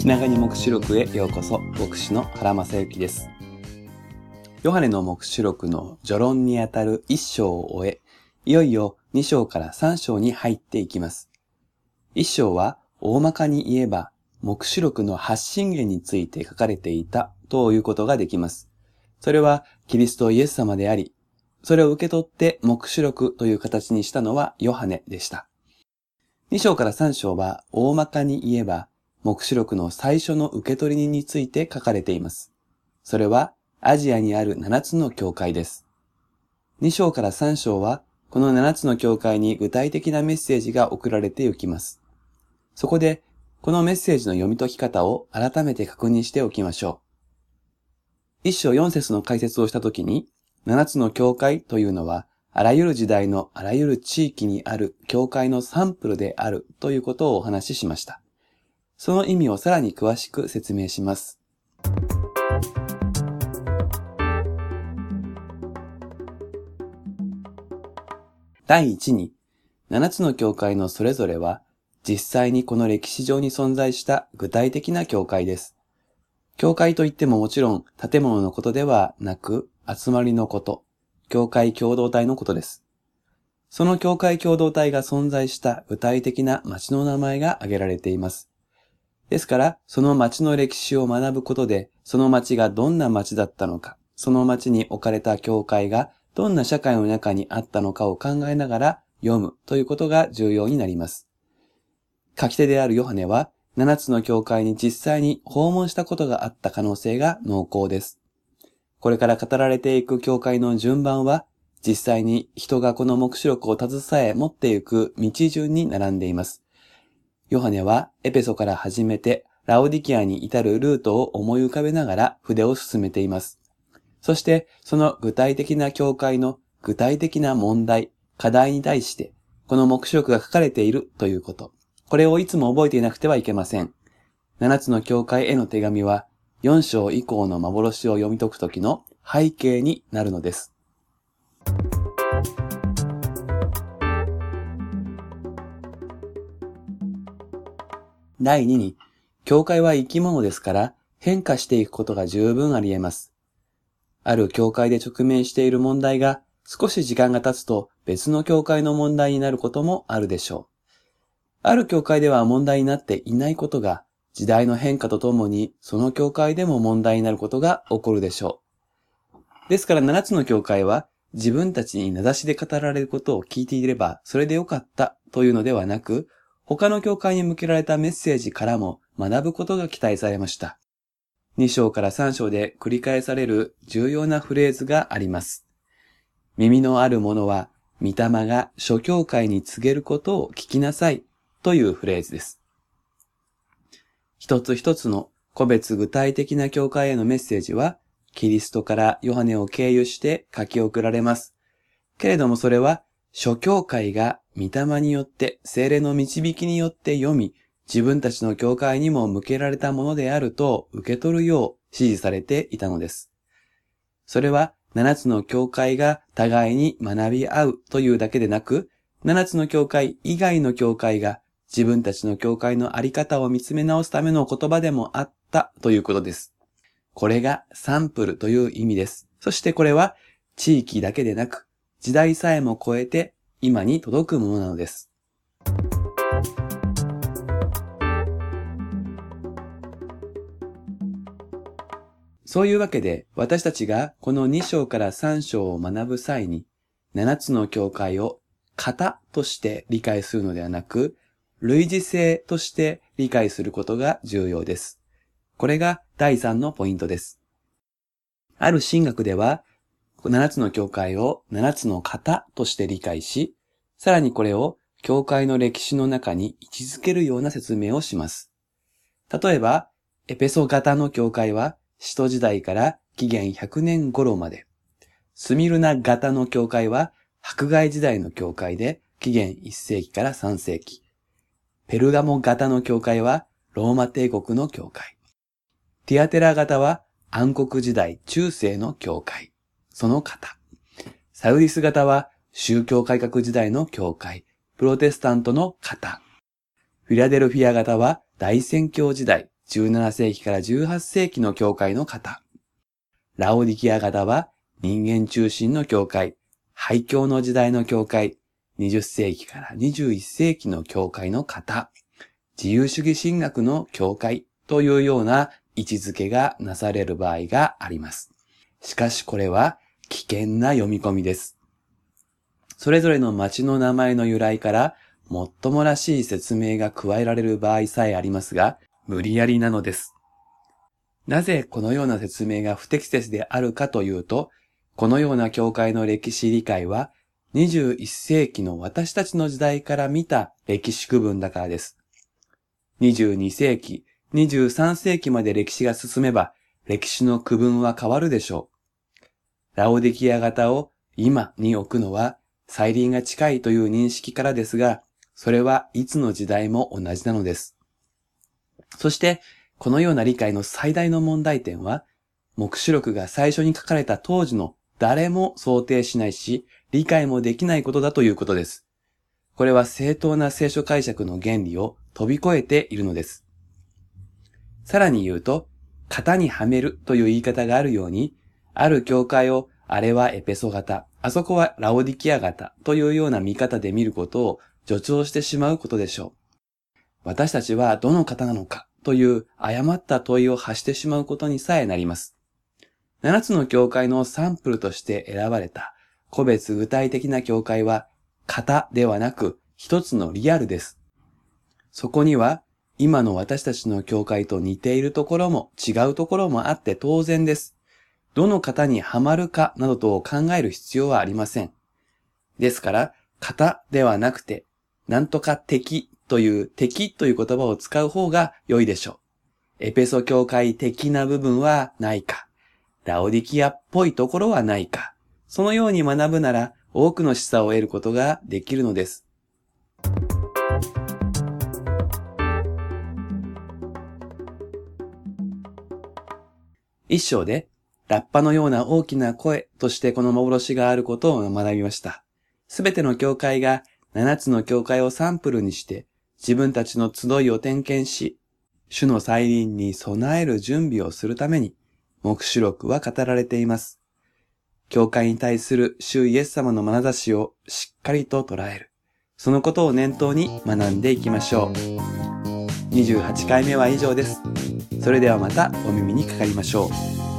気長に目視録へようこそ牧師の原正幸です。ヨハネの目視録の序論にあたる一章を終えいよいよ二章から三章に入っていきます。一章は大まかに言えば目視録の発信源について書かれていたということができます。それはキリストイエス様でありそれを受け取って目視録という形にしたのはヨハネでした。2章から3章は大まかに言えば、目視録の最初の受け取り人について書かれています。それはアジアにある7つの教会です。2章から3章は、この7つの教会に具体的なメッセージが送られていきます。そこで、このメッセージの読み解き方を改めて確認しておきましょう。1章4節の解説をしたときに、七つの教会というのは、あらゆる時代のあらゆる地域にある教会のサンプルであるということをお話ししました。その意味をさらに詳しく説明します。第一に、七つの教会のそれぞれは、実際にこの歴史上に存在した具体的な教会です。教会といってももちろん建物のことではなく、集まりのこと、教会共同体のことです。その教会共同体が存在した具体的な町の名前が挙げられています。ですから、その町の歴史を学ぶことで、その町がどんな町だったのか、その町に置かれた教会がどんな社会の中にあったのかを考えながら読むということが重要になります。書き手であるヨハネは、七つの教会に実際に訪問したことがあった可能性が濃厚です。これから語られていく教会の順番は、実際に人がこの目視録を携え持っていく道順に並んでいます。ヨハネはエペソから始めてラオディキアに至るルートを思い浮かべながら筆を進めています。そしてその具体的な教会の具体的な問題、課題に対して、この目視録が書かれているということ。これをいつも覚えていなくてはいけません。七つの教会への手紙は4章以降の幻を読み解くときの背景になるのです。第2に、教会は生き物ですから変化していくことが十分あり得ます。ある教会で直面している問題が少し時間が経つと別の教会の問題になることもあるでしょう。ある教会では問題になっていないことが時代の変化とともにその教会でも問題になることが起こるでしょう。ですから7つの教会は自分たちに名指しで語られることを聞いていればそれでよかったというのではなく、他の教会に向けられたメッセージからも学ぶことが期待されました。2章から3章で繰り返される重要なフレーズがあります。耳のある者は、御霊が諸教会に告げることを聞きなさいというフレーズです。一つ一つの個別具体的な教会へのメッセージは、キリストからヨハネを経由して書き送られます。けれどもそれは、諸教会が御霊によって精霊の導きによって読み、自分たちの教会にも向けられたものであると受け取るよう指示されていたのです。それは、七つの教会が互いに学び合うというだけでなく、七つの教会以外の教会が自分たちの教会のあり方を見つめ直すための言葉でもあったということです。これがサンプルという意味です。そしてこれは地域だけでなく時代さえも超えて今に届くものなのです。そういうわけで私たちがこの2章から3章を学ぶ際に7つの教会を型として理解するのではなく類似性として理解することが重要です。これが第3のポイントです。ある神学では、7つの教会を7つの型として理解し、さらにこれを教会の歴史の中に位置づけるような説明をします。例えば、エペソ型の教会は、使徒時代から紀元100年頃まで、スミルナ型の教会は、迫害時代の教会で、紀元1世紀から3世紀、ペルガモ型の教会はローマ帝国の教会。ティアテラ型は暗黒時代中世の教会。その方。サウディス型は宗教改革時代の教会。プロテスタントの方。フィラデルフィア型は大宣教時代、17世紀から18世紀の教会の方。ラオディキア型は人間中心の教会、廃教の時代の教会、20世紀から21世紀の教会の方、自由主義神学の教会というような位置づけがなされる場合があります。しかしこれは危険な読み込みです。それぞれの町の名前の由来からもっともらしい説明が加えられる場合さえありますが、無理やりなのです。なぜこのような説明が不適切であるかというと、このような教会の歴史理解は、21世紀の私たちの時代から見た歴史区分だからです。22世紀、23世紀まで歴史が進めば、歴史の区分は変わるでしょう。ラオデキア型を今に置くのは、再臨が近いという認識からですが、それはいつの時代も同じなのです。そして、このような理解の最大の問題点は、目視録が最初に書かれた当時の誰も想定しないし、理解もできないことだということです。これは正当な聖書解釈の原理を飛び越えているのです。さらに言うと、型にはめるという言い方があるように、ある教会をあれはエペソ型、あそこはラオディキア型というような見方で見ることを助長してしまうことでしょう。私たちはどの方なのかという誤った問いを発してしまうことにさえなります。七つの教会のサンプルとして選ばれた個別具体的な教会は型ではなく一つのリアルです。そこには今の私たちの教会と似ているところも違うところもあって当然です。どの型にはまるかなどと考える必要はありません。ですから、型ではなくて、なんとか敵という敵という言葉を使う方が良いでしょう。エペソ教会的な部分はないか。ラオディキアっぽいところはないか。そのように学ぶなら多くの示唆を得ることができるのです。一章で、ラッパのような大きな声としてこの幻があることを学びました。すべての教会が七つの教会をサンプルにして自分たちの集いを点検し、主の再臨に備える準備をするために、目視録は語られています。教会に対する主イエス様の眼差しをしっかりと捉える。そのことを念頭に学んでいきましょう。28回目は以上です。それではまたお耳にかかりましょう。